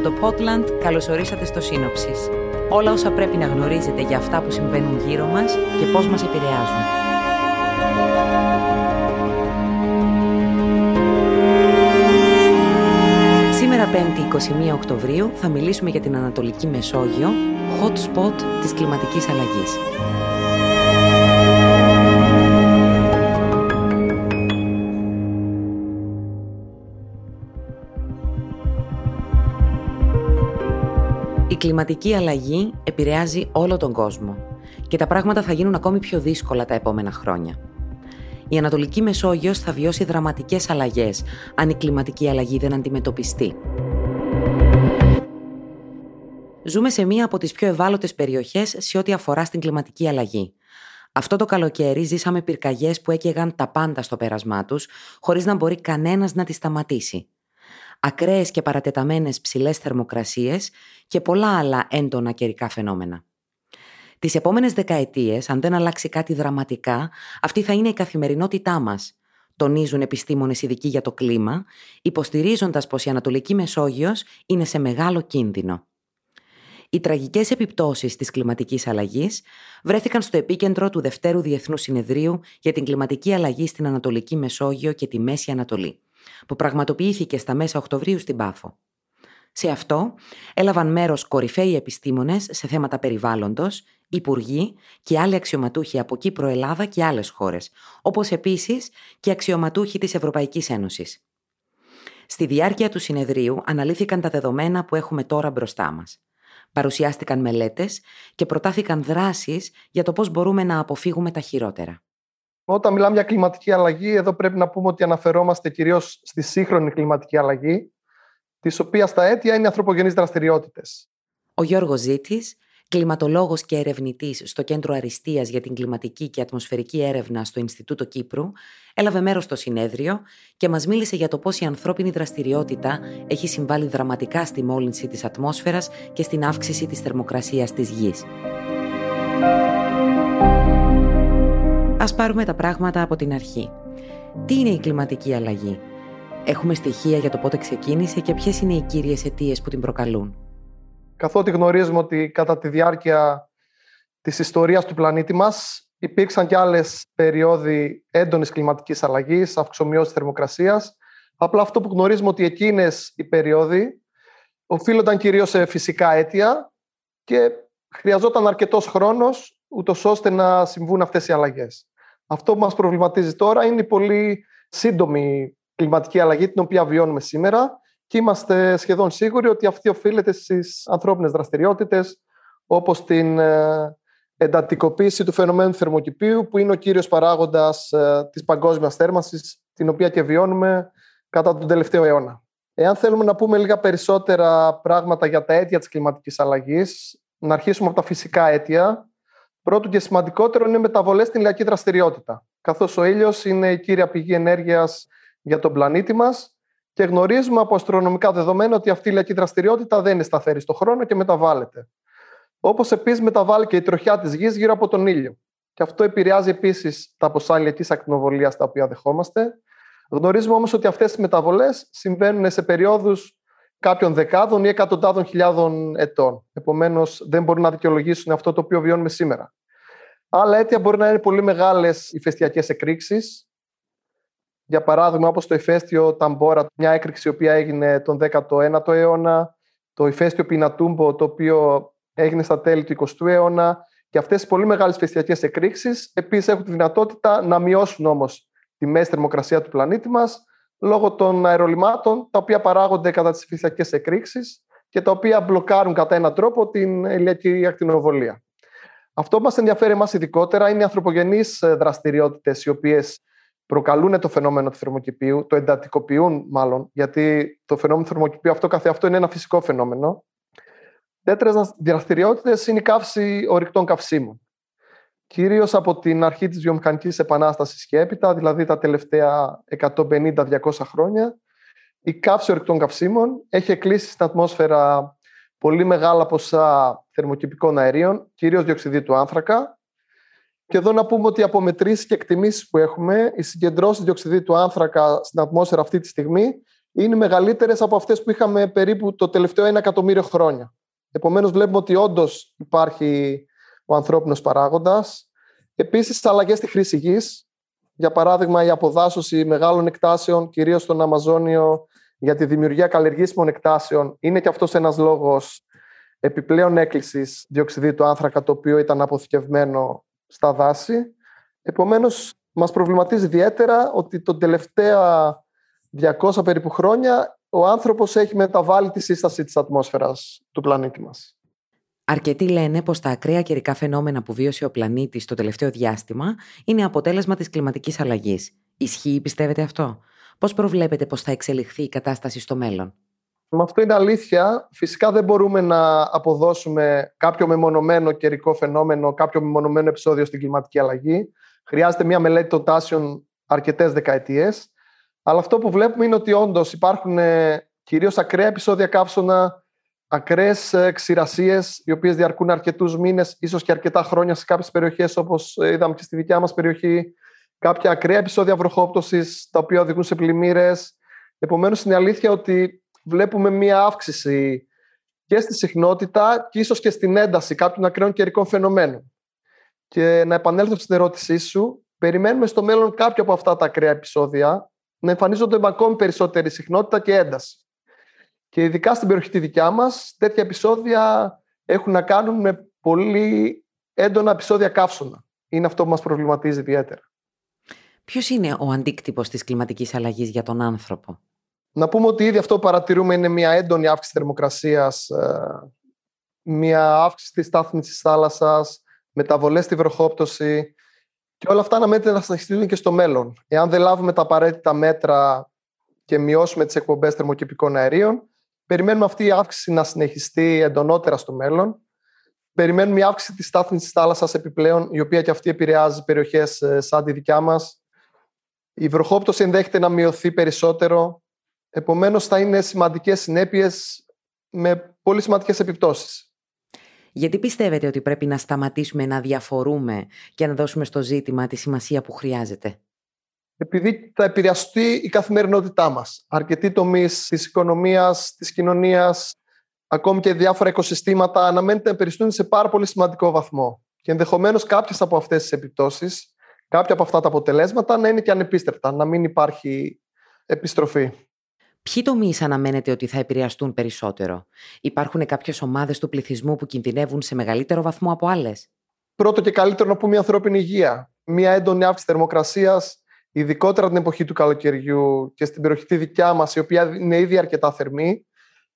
Από το Portland καλωσορίσατε στο Σύνοψης. Όλα όσα πρέπει να γνωρίζετε για αυτά που συμβαίνουν γύρω μας και πώς μας επηρεάζουν. Σήμερα 5η 21 Οκτωβρίου θα μιλήσουμε για την Ανατολική Μεσόγειο, hot spot της κλιματικής αλλαγής. Κλιματική αλλαγή επηρεάζει όλο τον κόσμο και τα πράγματα θα γίνουν ακόμη πιο δύσκολα τα επόμενα χρόνια. Η Ανατολική Μεσόγειος θα βιώσει δραματικές αλλαγές αν η κλιματική αλλαγή δεν αντιμετωπιστεί. Ζούμε σε μία από τις πιο ευάλωτες περιοχές σε ό,τι αφορά στην κλιματική αλλαγή. Αυτό το καλοκαίρι ζήσαμε πυρκαγιές που έκαιγαν τα πάντα στο πέρασμά τους, χωρίς να μπορεί κανένας να τις σταματήσει ακραίες και παρατεταμένες ψηλές θερμοκρασίες και πολλά άλλα έντονα καιρικά φαινόμενα. Τις επόμενες δεκαετίες, αν δεν αλλάξει κάτι δραματικά, αυτή θα είναι η καθημερινότητά μας, τονίζουν επιστήμονες ειδικοί για το κλίμα, υποστηρίζοντας πως η Ανατολική Μεσόγειος είναι σε μεγάλο κίνδυνο. Οι τραγικές επιπτώσεις της κλιματικής αλλαγής βρέθηκαν στο επίκεντρο του Δευτέρου Διεθνούς Συνεδρίου για την κλιματική αλλαγή στην Ανατολική Μεσόγειο και τη Μέση Ανατολή που πραγματοποιήθηκε στα μέσα Οκτωβρίου στην Πάφο. Σε αυτό έλαβαν μέρος κορυφαίοι επιστήμονες σε θέματα περιβάλλοντος, υπουργοί και άλλοι αξιωματούχοι από Κύπρο, Ελλάδα και άλλες χώρες, όπως επίσης και αξιωματούχοι της Ευρωπαϊκής Ένωσης. Στη διάρκεια του συνεδρίου αναλύθηκαν τα δεδομένα που έχουμε τώρα μπροστά μας. Παρουσιάστηκαν μελέτες και προτάθηκαν δράσεις για το πώς μπορούμε να αποφύγουμε τα χειρότερα. Όταν μιλάμε για κλιματική αλλαγή, εδώ πρέπει να πούμε ότι αναφερόμαστε κυρίως στη σύγχρονη κλιματική αλλαγή, της οποίας τα αίτια είναι οι ανθρωπογενείς δραστηριότητες. Ο Γιώργος Ζήτης, κλιματολόγος και ερευνητής στο Κέντρο Αριστείας για την Κλιματική και Ατμοσφαιρική Έρευνα στο Ινστιτούτο Κύπρου, έλαβε μέρος στο συνέδριο και μας μίλησε για το πώς η ανθρώπινη δραστηριότητα έχει συμβάλει δραματικά στη μόλυνση της ατμόσφαιρας και στην αύξηση της θερμοκρασίας της γης. Ας πάρουμε τα πράγματα από την αρχή. Τι είναι η κλιματική αλλαγή; Έχουμε στοιχεία για το πότε ξεκίνησε και ποιες είναι οι κύριες αιτίες που την προκαλούν. Καθότι γνωρίζουμε ότι κατά τη διάρκεια της ιστορίας του πλανήτη μας υπήρξαν και άλλες περιόδοι έντονης κλιματικής αλλαγής, αυξομοιώσης θερμοκρασίας. Απλά αυτό που γνωρίζουμε ότι εκείνες οι περιόδοι οφείλονταν κυρίως σε φυσικά αίτια και χρειαζόταν αρκετός χρόνος ούτως ώστε να συμβούν αυτές οι αλλαγές. Αυτό που μας προβληματίζει τώρα είναι η πολύ σύντομη κλιματική αλλαγή την οποία βιώνουμε σήμερα και είμαστε σχεδόν σίγουροι ότι αυτή οφείλεται στις ανθρώπινες δραστηριότητες όπως την ε, εντατικοποίηση του φαινομένου θερμοκηπίου που είναι ο κύριος παράγοντας ε, της παγκόσμιας θέρμανσης την οποία και βιώνουμε κατά τον τελευταίο αιώνα. Εάν θέλουμε να πούμε λίγα περισσότερα πράγματα για τα αίτια της κλιματικής αλλαγής, να αρχίσουμε από τα φυσικά αίτια, Πρώτο και σημαντικότερο είναι μεταβολές στην ηλιακή δραστηριότητα. Καθώς ο ήλιος είναι η κύρια πηγή ενέργειας για τον πλανήτη μας και γνωρίζουμε από αστρονομικά δεδομένα ότι αυτή η ηλιακή δραστηριότητα δεν είναι σταθερή στον χρόνο και μεταβάλλεται. Όπως επίσης μεταβάλλει και η τροχιά της γης γύρω από τον ήλιο. Και αυτό επηρεάζει επίσης τα ποσά ηλιακής ακτινοβολίας τα οποία δεχόμαστε. Γνωρίζουμε όμως ότι αυτές οι μεταβολές συμβαίνουν σε περιόδους κάποιων δεκάδων ή εκατοντάδων χιλιάδων ετών. Επομένως, δεν μπορούν να δικαιολογήσουν αυτό το οποίο βιώνουμε σήμερα. Άλλα αίτια μπορεί να είναι πολύ μεγάλες ηφαιστειακέ εκρήξεις. Για παράδειγμα, όπως το ηφαίστειο Ταμπόρα, μια έκρηξη η οποία έγινε τον 19ο αιώνα, το ηφαίστειο Πινατούμπο, το οποίο έγινε στα τέλη του 20ου αιώνα. Και αυτές οι πολύ μεγάλες ηφαιστειακέ εκρήξεις επίσης έχουν τη δυνατότητα να μειώσουν όμως τη μέση θερμοκρασία του πλανήτη μας λόγω των αερολιμάτων τα οποία παράγονται κατά τις φυσικές εκρήξεις και τα οποία μπλοκάρουν κατά έναν τρόπο την ηλιακή ακτινοβολία. Αυτό που μας ενδιαφέρει εμάς ειδικότερα είναι οι ανθρωπογενείς ε, δραστηριότητες οι οποίες προκαλούν το φαινόμενο του θερμοκηπίου, το εντατικοποιούν μάλλον, γιατί το φαινόμενο του θερμοκηπίου αυτό καθεαυτό είναι ένα φυσικό φαινόμενο. Τέτοιες δραστηριότητες είναι η καύση ορυκτών καυσίμων κυρίως από την αρχή της βιομηχανικής επανάστασης και έπειτα, δηλαδή τα τελευταία 150-200 χρόνια, η καύση ορυκτών καυσίμων έχει εκκλείσει στην ατμόσφαιρα πολύ μεγάλα ποσά θερμοκηπικών αερίων, κυρίως διοξιδίου του άνθρακα. Και εδώ να πούμε ότι από μετρήσεις και εκτιμήσεις που έχουμε, οι συγκεντρώσεις διοξιδίου του άνθρακα στην ατμόσφαιρα αυτή τη στιγμή είναι μεγαλύτερες από αυτές που είχαμε περίπου το τελευταίο ένα εκατομμύριο χρόνια. Επομένως, βλέπουμε ότι όντως υπάρχει ο ανθρώπινος παράγοντας. Επίσης, αλλαγές στη χρήση γης. Για παράδειγμα, η αποδάσωση μεγάλων εκτάσεων, κυρίως στον Αμαζόνιο, για τη δημιουργία καλλιεργήσιμων εκτάσεων, είναι και αυτός ένας λόγος επιπλέον έκκλησης διοξιδίου του άνθρακα, το οποίο ήταν αποθηκευμένο στα δάση. Επομένως, μας προβληματίζει ιδιαίτερα ότι τον τελευταία 200 περίπου χρόνια ο άνθρωπος έχει μεταβάλει τη σύσταση της ατμόσφαιρας του πλανήτη μας. Αρκετοί λένε πως τα ακραία καιρικά φαινόμενα που βίωσε ο πλανήτης το τελευταίο διάστημα είναι αποτέλεσμα της κλιματικής αλλαγής. Ισχύει, πιστεύετε αυτό; Πώς προβλέπετε πως θα εξελιχθεί η κατάσταση στο μέλλον; Με αυτό είναι αλήθεια. Φυσικά δεν μπορούμε να αποδώσουμε κάποιο μεμονωμένο καιρικό φαινόμενο, κάποιο μεμονωμένο επεισόδιο στην κλιματική αλλαγή. Χρειάζεται μια μελέτη των τάσεων αρκετές δεκαετίες. Αλλά αυτό που βλέπουμε είναι ότι όντως υπάρχουν ε, κυρίως ακραία επεισόδια καύσωνα, ακραίες ξηρασίες, οι οποίες διαρκούν αρκετούς μήνες, ίσως και αρκετά χρόνια σε κάποιες περιοχές, όπως ε, είδαμε και στη δικιά μας περιοχή. Κάποια ακραία επεισόδια βροχόπτωσης, τα οποία οδηγούν σε πλημμύρες. Επομένως, είναι αλήθεια ότι βλέπουμε μία αύξηση και στη συχνότητα και ίσως και στην ένταση κάποιων ακραίων καιρικών φαινομένων. Και να επανέλθω στην ερώτησή σου, περιμένουμε στο μέλλον κάποια από αυτά τα ακραία επεισόδια να εμφανίζονται με ακόμη περισσότερη συχνότητα και ένταση. Και ειδικά στην περιοχή τη δικιά μας, τέτοια επεισόδια έχουν να κάνουν με πολύ έντονα επεισόδια καύσωνα. Είναι αυτό που μας προβληματίζει ιδιαίτερα. Ποιος είναι ο αντίκτυπος της κλιματικής αλλαγής για τον άνθρωπο, Να πούμε ότι ήδη αυτό που παρατηρούμε είναι μια έντονη αύξηση θερμοκρασίας, ε, μια αύξηση της στάθμης της θάλασσας, μεταβολές στη βροχόπτωση, και όλα αυτά αναμένεται να συνεχιστούν και στο μέλλον. Εάν δεν λάβουμε τα απαραίτητα μέτρα και μειώσουμε τις εκπομπές θερμοκηπικών αερίων, περιμένουμε αυτή η αύξηση να συνεχιστεί εντονότερα στο μέλλον. Περιμένουμε μια αύξηση της στάθμης της θάλασσας επιπλέον, η οποία και αυτή επηρεάζει περιοχές ε, σαν τη δικιά μας. Η βροχόπτωση ενδέχεται να μειωθεί περισσότερο. Επομένως, θα είναι σημαντικές συνέπειες με πολύ σημαντικές επιπτώσεις. Γιατί πιστεύετε ότι πρέπει να σταματήσουμε να διαφορούμε και να δώσουμε στο ζήτημα τη σημασία που χρειάζεται; Επειδή θα επηρεαστεί η καθημερινότητά μας. Αρκετοί τομείς της οικονομίας, της κοινωνίας, ακόμη και διάφορα οικοσυστήματα αναμένεται να περιστούν σε πάρα πολύ σημαντικό βαθμό. Και ενδεχομένως κάποιες από αυτές τις επιπτώσεις, κάποια από αυτά τα αποτελέσματα να είναι και ανεπίστρεπτα, να μην υπάρχει επιστροφή. Ποιοι τομείς αναμένεται ότι θα επηρεαστούν περισσότερο, Υπάρχουν κάποιες ομάδες του πληθυσμού που κινδυνεύουν σε μεγαλύτερο βαθμό από άλλες; Πρώτο και καλύτερο να πούμε η ανθρώπινη υγεία. Μία έντονη αύξηση θερμοκρασίας, ειδικότερα την εποχή του καλοκαιριού και στην περιοχή τη δικιά μας, η οποία είναι ήδη αρκετά θερμή,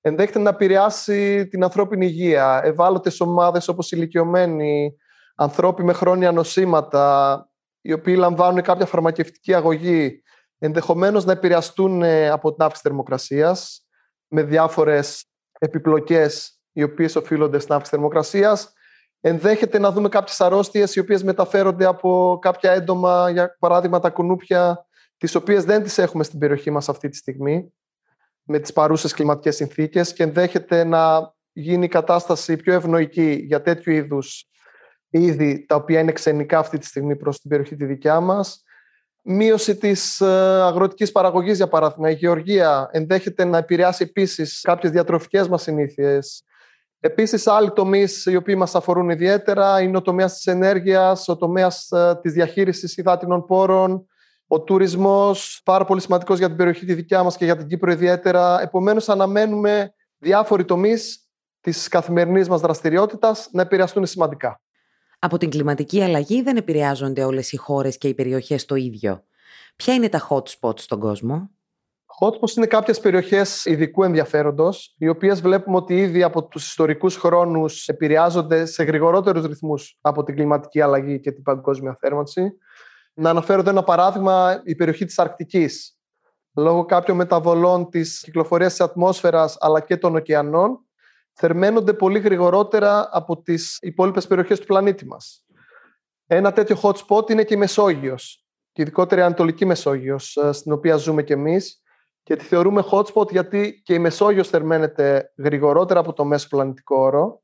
ενδέχεται να επηρεάσει την ανθρώπινη υγεία. Ευάλωτες ομάδες όπως ηλικιωμένοι, ανθρώποι με χρόνια νοσήματα, οι οποίοι λαμβάνουν κάποια φαρμακευτική αγωγή, ενδεχομένως να επηρεαστούν ε, από την αύξηση θερμοκρασίας με διάφορες επιπλοκές οι οποίες οφείλονται στην αύξηση θερμοκρασίας. Ενδέχεται να δούμε κάποιες αρρώστιες οι οποίες μεταφέρονται από κάποια έντομα, για παράδειγμα τα κουνούπια, τις οποίες δεν τις έχουμε στην περιοχή μας αυτή τη στιγμή, με τις παρούσες κλιματικές συνθήκες και ενδέχεται να γίνει η κατάσταση πιο ευνοϊκή για τέτοιου είδους είδη τα οποία είναι ξενικά αυτή τη στιγμή προς την περιοχή τη δικιά μας Μείωση της ε, αγροτικής παραγωγής, για παράδειγμα. Η γεωργία ενδέχεται να επηρεάσει επίσης κάποιες διατροφικές μας συνήθειες. Επίσης, άλλοι τομείς οι οποίοι μας αφορούν ιδιαίτερα είναι ο τομέας της ενέργειας, ο τομέας ε, της διαχείρισης υδάτινων πόρων, ο τουρισμός, πάρα πολύ σημαντικός για την περιοχή τη δικιά μας και για την Κύπρο ιδιαίτερα. Επομένως, αναμένουμε διάφοροι τομείς της καθημερινής μας δραστηριότητας να επηρεαστούν σημαντικά. Από την κλιματική αλλαγή δεν επηρεάζονται όλες οι χώρες και οι περιοχές το ίδιο. Ποια είναι τα hot spots στον κόσμο; Hot spots είναι κάποιες περιοχές ειδικού ενδιαφέροντος, οι οποίες βλέπουμε ότι ήδη από τους ιστορικούς χρόνους επηρεάζονται σε γρηγορότερους ρυθμούς από την κλιματική αλλαγή και την παγκόσμια θέρμανση. Να αναφέρω εδώ ένα παράδειγμα, η περιοχή της Αρκτικής. Λόγω κάποιων μεταβολών της κυκλοφορίας της ατμόσφαιρας αλλά και των ωκεανών, θερμαίνονται πολύ γρηγορότερα από τις υπόλοιπες περιοχές του πλανήτη μας. Ένα τέτοιο hot spot είναι και η Μεσόγειος, και ειδικότερα η Ανατολική Μεσόγειος, ε, στην οποία ζούμε κι εμείς, και τη θεωρούμε hot spot γιατί και η Μεσόγειος θερμαίνεται γρηγορότερα από το μέσο πλανητικό όρο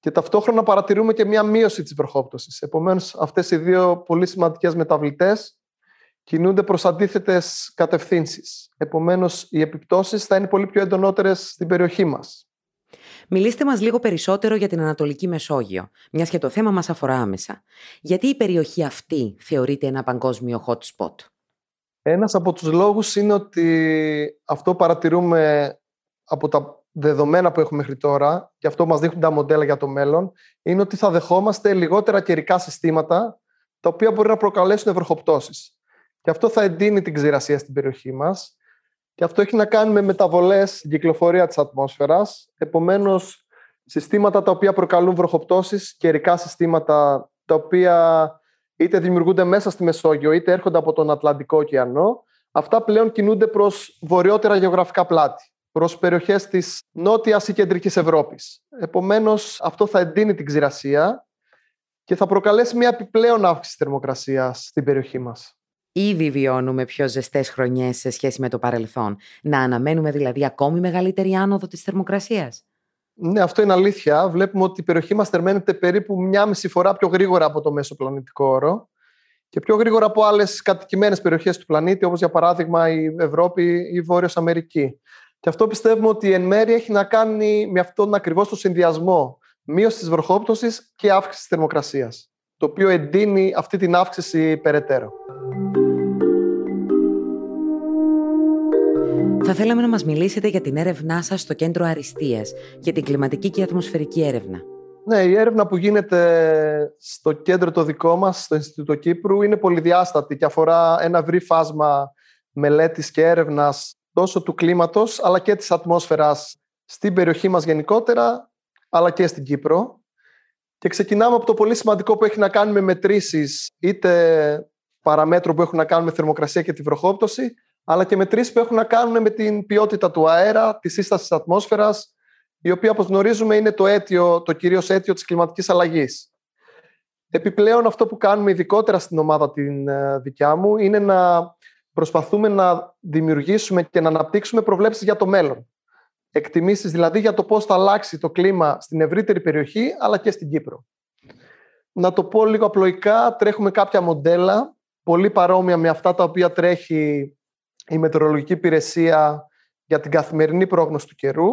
και ταυτόχρονα παρατηρούμε και μία μείωση της βροχόπτωσης. Επομένως, αυτές οι δύο πολύ σημαντικές μεταβλητές κινούνται προς αντίθετες κατευθύνσεις. Επομένως, οι επιπτώσεις θα είναι πολύ πιο εντονότερες στην περιοχή μας. Μιλήστε μας λίγο περισσότερο για την Ανατολική Μεσόγειο, μιας και το θέμα μας αφορά άμεσα. Γιατί η περιοχή αυτή θεωρείται ένα παγκόσμιο hot spot; Ένας από τους λόγους είναι ότι αυτό παρατηρούμε από τα δεδομένα που έχουμε μέχρι τώρα και αυτό μας δείχνουν τα μοντέλα για το μέλλον είναι ότι θα δεχόμαστε λιγότερα καιρικά συστήματα τα οποία μπορεί να προκαλέσουν ευρωχοπτώσεις. Και αυτό θα εντείνει την ξηρασία στην περιοχή μας και αυτό έχει να κάνει με μεταβολές στην κυκλοφορία της ατμόσφαιρας. Επομένως, συστήματα τα οποία προκαλούν βροχοπτώσεις, καιρικά συστήματα τα οποία είτε δημιουργούνται μέσα στη Μεσόγειο, είτε έρχονται από τον Ατλαντικό ωκεανό, αυτά πλέον κινούνται προς βορειότερα γεωγραφικά πλάτη, προς περιοχές της νότιας ή κεντρικής Ευρώπης. Επομένως, αυτό θα εντείνει την ξηρασία και θα προκαλέσει μια επιπλέον αύξηση θερμοκρασίας στην περιοχή μας. Ήδη βιώνουμε πιο ζεστές χρονιές σε σχέση με το παρελθόν. Να αναμένουμε δηλαδή ακόμη μεγαλύτερη άνοδο της θερμοκρασίας; Ναι, αυτό είναι αλήθεια. Βλέπουμε ότι η περιοχή μας θερμαίνεται περίπου μια μισή φορά πιο γρήγορα από το μέσο πλανητικό όρο και πιο γρήγορα από άλλες κατοικημένες περιοχές του πλανήτη, όπως για παράδειγμα η Ευρώπη ή η Βόρειος Αμερική. Και αυτό πιστεύουμε ότι εν μέρει έχει να κάνει με αυτόν ακριβώς το συνδυασμό μείωσης της βροχόπτωσης και αύξησης της θερμοκρασίας, το οποίο εντείνει αυτή την αύξηση περαιτέρω. Θα θέλαμε να μας μιλήσετε για την έρευνά σας στο Κέντρο Αριστείας, για την κλιματική και ατμοσφαιρική έρευνα. Ναι, η έρευνα που γίνεται στο κέντρο το δικό μας, στο Ινστιτούτο Κύπρου, είναι πολυδιάστατη και αφορά ένα ευρύ φάσμα μελέτης και έρευνας τόσο του κλίματος, αλλά και της ατμόσφαιρας στην περιοχή μας γενικότερα, αλλά και στην Κύπρο. Και ξεκινάμε από το πολύ σημαντικό που έχει να κάνει με μετρήσεις, είτε παραμέτρου που έχουν να κάνουν με θερμοκρασία και τη βροχόπτωση, αλλά και μετρήσεις που έχουν να κάνουν με την ποιότητα του αέρα, της σύστασης της ατμόσφαιρας, η οποία όπως γνωρίζουμε είναι το, αίτιο, το κυρίως αίτιο της κλιματικής αλλαγής. Επιπλέον αυτό που κάνουμε ειδικότερα στην ομάδα την ε, δικιά μου είναι να προσπαθούμε να δημιουργήσουμε και να αναπτύξουμε προβλέψεις για το μέλλον. Εκτιμήσεις δηλαδή για το πώς θα αλλάξει το κλίμα στην ευρύτερη περιοχή αλλά και στην Κύπρο. Να το πω λίγο απλοϊκά, τρέχουμε κάποια μοντέλα πολύ παρόμοια με αυτά τα οποία τρέχει η Μετεωρολογική Υπηρεσία για την καθημερινή πρόγνωση του καιρού.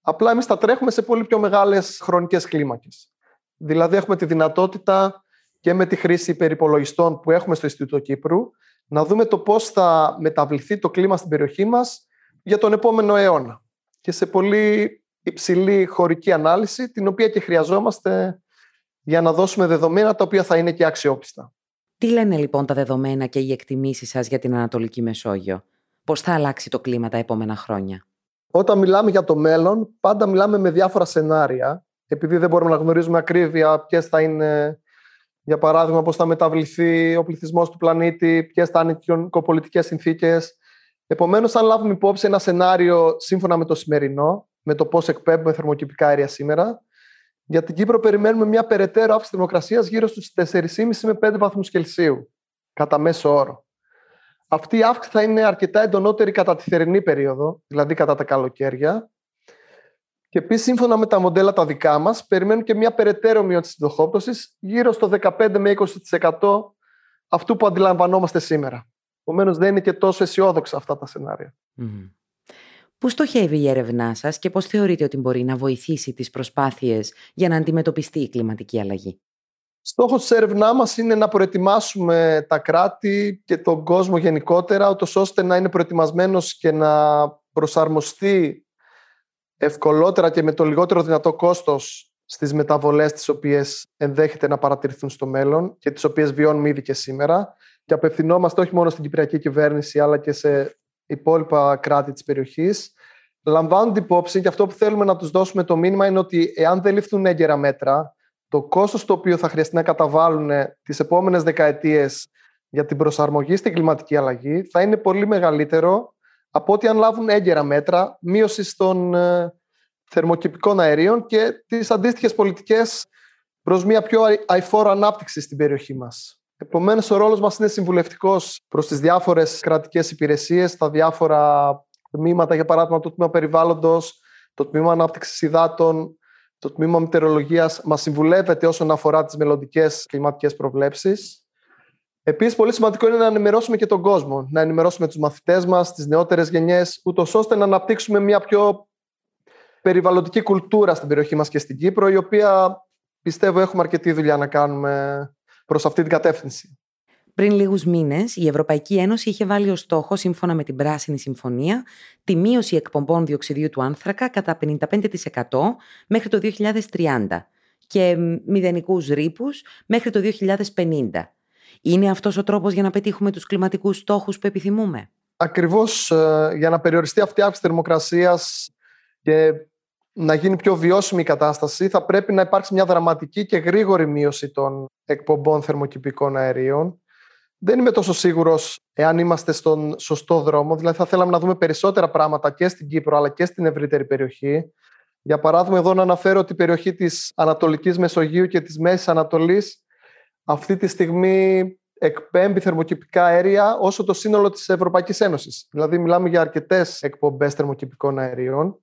Απλά εμείς τα τρέχουμε σε πολύ πιο μεγάλες χρονικές κλίμακες. Δηλαδή έχουμε τη δυνατότητα και με τη χρήση υπερυπολογιστών που έχουμε στο Ινστιτούτο Κύπρου να δούμε το πώς θα μεταβληθεί το κλίμα στην περιοχή μας για τον επόμενο αιώνα. Και σε πολύ υψηλή χωρική ανάλυση, την οποία και χρειαζόμαστε για να δώσουμε δεδομένα τα οποία θα είναι και αξιόπιστα. Τι λένε λοιπόν τα δεδομένα και οι εκτιμήσεις σας για την Ανατολική Μεσόγειο; Πώς θα αλλάξει το κλίμα τα επόμενα χρόνια; Όταν μιλάμε για το μέλλον, πάντα μιλάμε με διάφορα σενάρια, επειδή δεν μπορούμε να γνωρίζουμε ακρίβεια ποιες θα είναι, για παράδειγμα, πώς θα μεταβληθεί ο πληθυσμός του πλανήτη, ποιες θα είναι οι κοινωνικοπολιτικές συνθήκες. Επομένως, αν λάβουμε υπόψη ένα σενάριο σύμφωνα με το σημερινό, με το πώς εκπέμπουμε θερμοκηπικά αέρια σήμερα, για την Κύπρο περιμένουμε μια περαιτέρω αύξηση θερμοκρασίας γύρω στους 4,5 με 5 βαθμούς Κελσίου, κατά μέσο όρο. Αυτή η αύξηση θα είναι αρκετά εντονότερη κατά τη θερινή περίοδο, δηλαδή κατά τα καλοκαίρια. Και επίσης, σύμφωνα με τα μοντέλα τα δικά μας, περιμένουν και μια περαιτέρω μείωση της δοχόπτωση γύρω στο 15 με 20% αυτού που αντιλαμβανόμαστε σήμερα. Επομένως, δεν είναι και τόσο αισιόδοξα αυτά τα σενάρια. Mm. Πού στοχεύει η έρευνά σας και πώς θεωρείτε ότι μπορεί να βοηθήσει τις προσπάθειες για να αντιμετωπιστεί η κλιματική αλλαγή; Στόχος της έρευνά μας είναι να προετοιμάσουμε τα κράτη και τον κόσμο γενικότερα, ώστε να είναι προετοιμασμένος και να προσαρμοστεί ευκολότερα και με το λιγότερο δυνατό κόστος στις μεταβολές τις οποίες ενδέχεται να παρατηρηθούν στο μέλλον και τις οποίες βιώνουμε ήδη και σήμερα. Και απευθυνόμαστε όχι μόνο στην Κυπριακή κυβέρνηση αλλά και σε υπόλοιπα κράτη της περιοχής. Λαμβάνουν υπόψη και αυτό που θέλουμε να τους δώσουμε το μήνυμα είναι ότι εάν δεν ληφθούν έγκαιρα μέτρα το κόστος το οποίο θα χρειαστεί να καταβάλουν τις επόμενες δεκαετίες για την προσαρμογή στην κλιματική αλλαγή θα είναι πολύ μεγαλύτερο από ότι αν λάβουν έγκαιρα μέτρα μείωσης των ε, θερμοκηπικών αερίων και τις αντίστοιχες πολιτικές προς μια πιο αηφόρο ανάπτυξη στην περιοχή μας. Επομένως, ο ρόλος μας είναι συμβουλευτικός προς τις διάφορες κρατικές υπηρεσίες, τα διάφορα τμήματα, για παράδειγμα το τμήμα περιβάλλοντος, το τμήμα ανάπτυξης υδάτων, το τμήμα μετεωρολογία μας συμβουλεύεται όσον αφορά τις μελλοντικές κλιματικές προβλέψεις. Επίσης, πολύ σημαντικό είναι να ενημερώσουμε και τον κόσμο, να ενημερώσουμε τους μαθητές μας, τις νεότερες γενιές, ούτως ώστε να αναπτύξουμε μια πιο περιβαλλοντική κουλτούρα στην περιοχή μας και στην Κύπρο, η οποία πιστεύω έχουμε αρκετή δουλειά να κάνουμε προς αυτή την κατεύθυνση. Πριν λίγους μήνες, η Ευρωπαϊκή Ένωση είχε βάλει ως στόχο, σύμφωνα με την Πράσινη Συμφωνία, τη μείωση εκπομπών διοξιδίου του άνθρακα κατά 55% μέχρι το 2030 και μηδενικούς ρήπους μέχρι το 2050. Είναι αυτός ο τρόπος για να πετύχουμε τους κλιματικούς στόχους που επιθυμούμε; Ακριβώς ε, για να περιοριστεί αυτή η αύξηση θερμοκρασίας και να γίνει πιο βιώσιμη η κατάσταση, θα πρέπει να υπάρξει μια δραματική και γρήγορη μείωση των εκπομπών θερμοκηπικών αερίων. Δεν είμαι τόσο σίγουρος εάν είμαστε στον σωστό δρόμο. Δηλαδή, θα θέλαμε να δούμε περισσότερα πράγματα και στην Κύπρο αλλά και στην ευρύτερη περιοχή. Για παράδειγμα, εδώ να αναφέρω ότι η περιοχή της Ανατολικής Μεσογείου και της Μέσης Ανατολής αυτή τη στιγμή εκπέμπει θερμοκηπικά αέρια όσο το σύνολο της Ευρωπαϊκής Ένωσης. Δηλαδή μιλάμε για αρκετές εκπομπές θερμοκηπικών αερίων.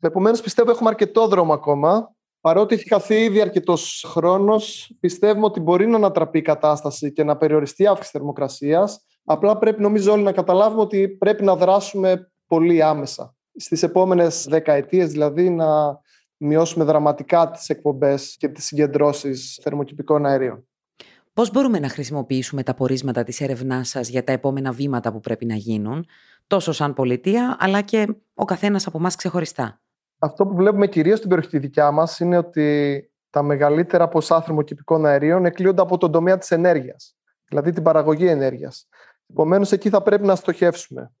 Επομένως, πιστεύω έχουμε αρκετό δρόμο ακόμα. Παρότι έχει χαθεί ήδη αρκετός χρόνος, πιστεύουμε ότι μπορεί να ανατραπεί η κατάσταση και να περιοριστεί η αύξηση θερμοκρασίας. Απλά πρέπει, νομίζω, όλοι να καταλάβουμε ότι πρέπει να δράσουμε πολύ άμεσα. Στις επόμενες δεκαετίες, δηλαδή, να μειώσουμε δραματικά τις εκπομπές και τις συγκεντρώσεις θερμοκηπικών αερίων. Πώς μπορούμε να χρησιμοποιήσουμε τα πορίσματα της έρευνάς σας για τα επόμενα βήματα που πρέπει να γίνουν, τόσο σαν πολιτεία, αλλά και ο καθένας από εμάς ξεχωριστά; Αυτό που βλέπουμε κυρίως στην περιοχή δικιά μας είναι ότι τα μεγαλύτερα ποσά θερμοκηπικών αερίων εκλείονται από τον τομέα της ενέργειας, δηλαδή την παραγωγή ενέργειας. Επομένως, εκεί θα πρέπει να στοχεύσουμε.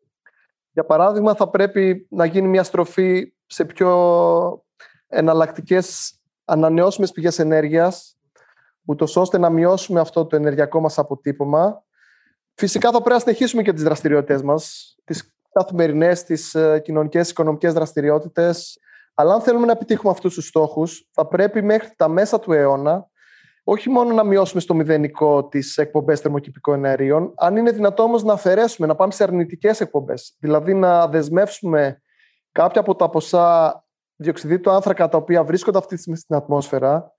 Για παράδειγμα, θα πρέπει να γίνει μια στροφή σε πιο εναλλακτικές ανανεώσιμες πηγές ενέργειας, ούτως ώστε να μειώσουμε αυτό το ενεργειακό μας αποτύπωμα. Φυσικά θα πρέπει να συνεχίσουμε και τις δραστηριότητες μας, τις καθημερινές, τις ε, κοινωνικές, οικονομικές δραστηριότητες. Αλλά αν θέλουμε να επιτύχουμε αυτούς τους στόχους, θα πρέπει μέχρι τα μέσα του αιώνα όχι μόνο να μειώσουμε στο μηδενικό τις εκπομπές θερμοκηπικών αερίων, αν είναι δυνατό όμως να αφαιρέσουμε, να πάμε σε αρνητικές εκπομπές. Δηλαδή να δεσμεύσουμε κάποια από τα ποσά διοξιδίου του άνθρακα τα οποία βρίσκονται αυτή τη στιγμή στην ατμόσφαιρα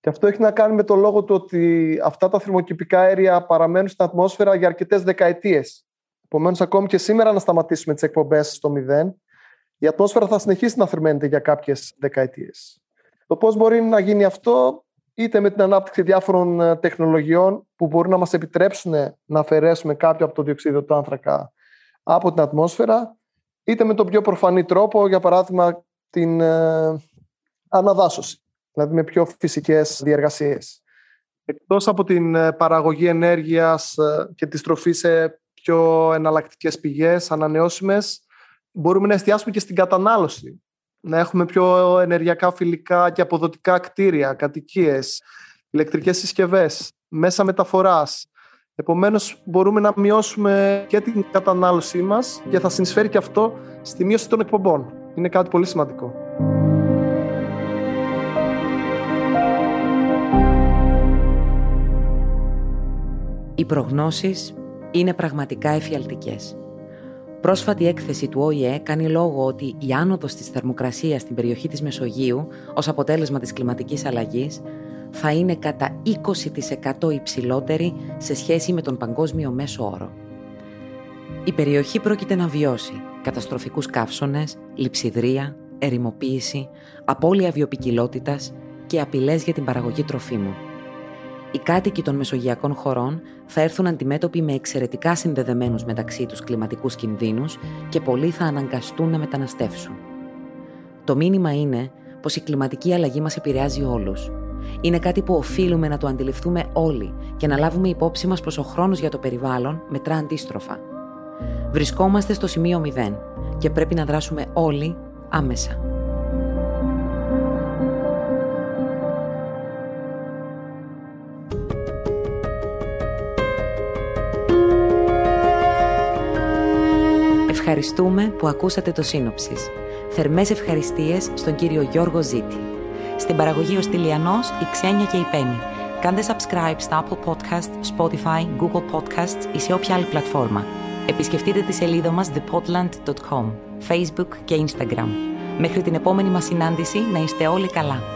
και αυτό έχει να κάνει με το λόγο του ότι αυτά τα θερμοκηπικά αέρια παραμένουν στην ατμόσφαιρα για αρκετές δεκαετίες. Επομένως, ακόμη και σήμερα να σταματήσουμε τις εκπομπές στο μηδέν, η ατμόσφαιρα θα συνεχίσει να θερμαίνεται για κάποιες δεκαετίες. Το πώς μπορεί να γίνει αυτό, είτε με την ανάπτυξη διάφορων ε, τεχνολογιών που μπορούν να μας επιτρέψουν να αφαιρέσουμε κάποιο από το διοξείδιο του άνθρακα από την ατμόσφαιρα, είτε με τον πιο προφανή τρόπο, για παράδειγμα την ε, αναδάσωση δηλαδή με πιο φυσικές διεργασίες. Εκτός από την ε, παραγωγή ενέργειας ε, και τη στροφή σε πιο εναλλακτικές πηγές, ανανεώσιμες, μπορούμε να εστιάσουμε και στην κατανάλωση. Να έχουμε πιο ενεργειακά φιλικά και αποδοτικά κτίρια, κατοικίες, ηλεκτρικές συσκευές, μέσα μεταφοράς. Επομένως, μπορούμε να μειώσουμε και την κατανάλωσή μας και θα συνεισφέρει και αυτό στη μείωση των εκπομπών. Είναι κάτι πολύ σημαντικό. Οι προγνώσεις είναι πραγματικά εφιαλτικές. Πρόσφατη έκθεση του ΟΗΕ κάνει λόγο ότι η άνοδος της θερμοκρασίας στην περιοχή της Μεσογείου ως αποτέλεσμα της κλιματικής αλλαγής θα είναι κατά 20% υψηλότερη σε σχέση με τον παγκόσμιο μέσο όρο. Η περιοχή πρόκειται να βιώσει καταστροφικούς καύσονες, λειψιδρία, ερημοποίηση, απώλεια βιοπικιλότητας και απειλές για την παραγωγή τροφίμων οι κάτοικοι των μεσογειακών χωρών θα έρθουν αντιμέτωποι με εξαιρετικά συνδεδεμένους μεταξύ τους κλιματικούς κινδύνους και πολλοί θα αναγκαστούν να μεταναστεύσουν. Το μήνυμα είναι πως η κλιματική αλλαγή μας επηρεάζει όλους. Είναι κάτι που οφείλουμε να το αντιληφθούμε όλοι και να λάβουμε υπόψη μας πως ο χρόνος για το περιβάλλον μετρά αντίστροφα. Βρισκόμαστε στο σημείο 0 και πρέπει να δράσουμε όλοι άμεσα. Ευχαριστούμε που ακούσατε το σύνοψης. Θερμές ευχαριστίες στον κύριο Γιώργο Ζήτη. Στην παραγωγή ο Στυλιανός, η Ξένια και η Πέννη. Κάντε subscribe στα Apple Podcast, Spotify, Google Podcasts ή σε όποια άλλη πλατφόρμα. Επισκεφτείτε τη σελίδα μας thepodland.com, Facebook και Instagram. Μέχρι την επόμενη μας συνάντηση να είστε όλοι καλά.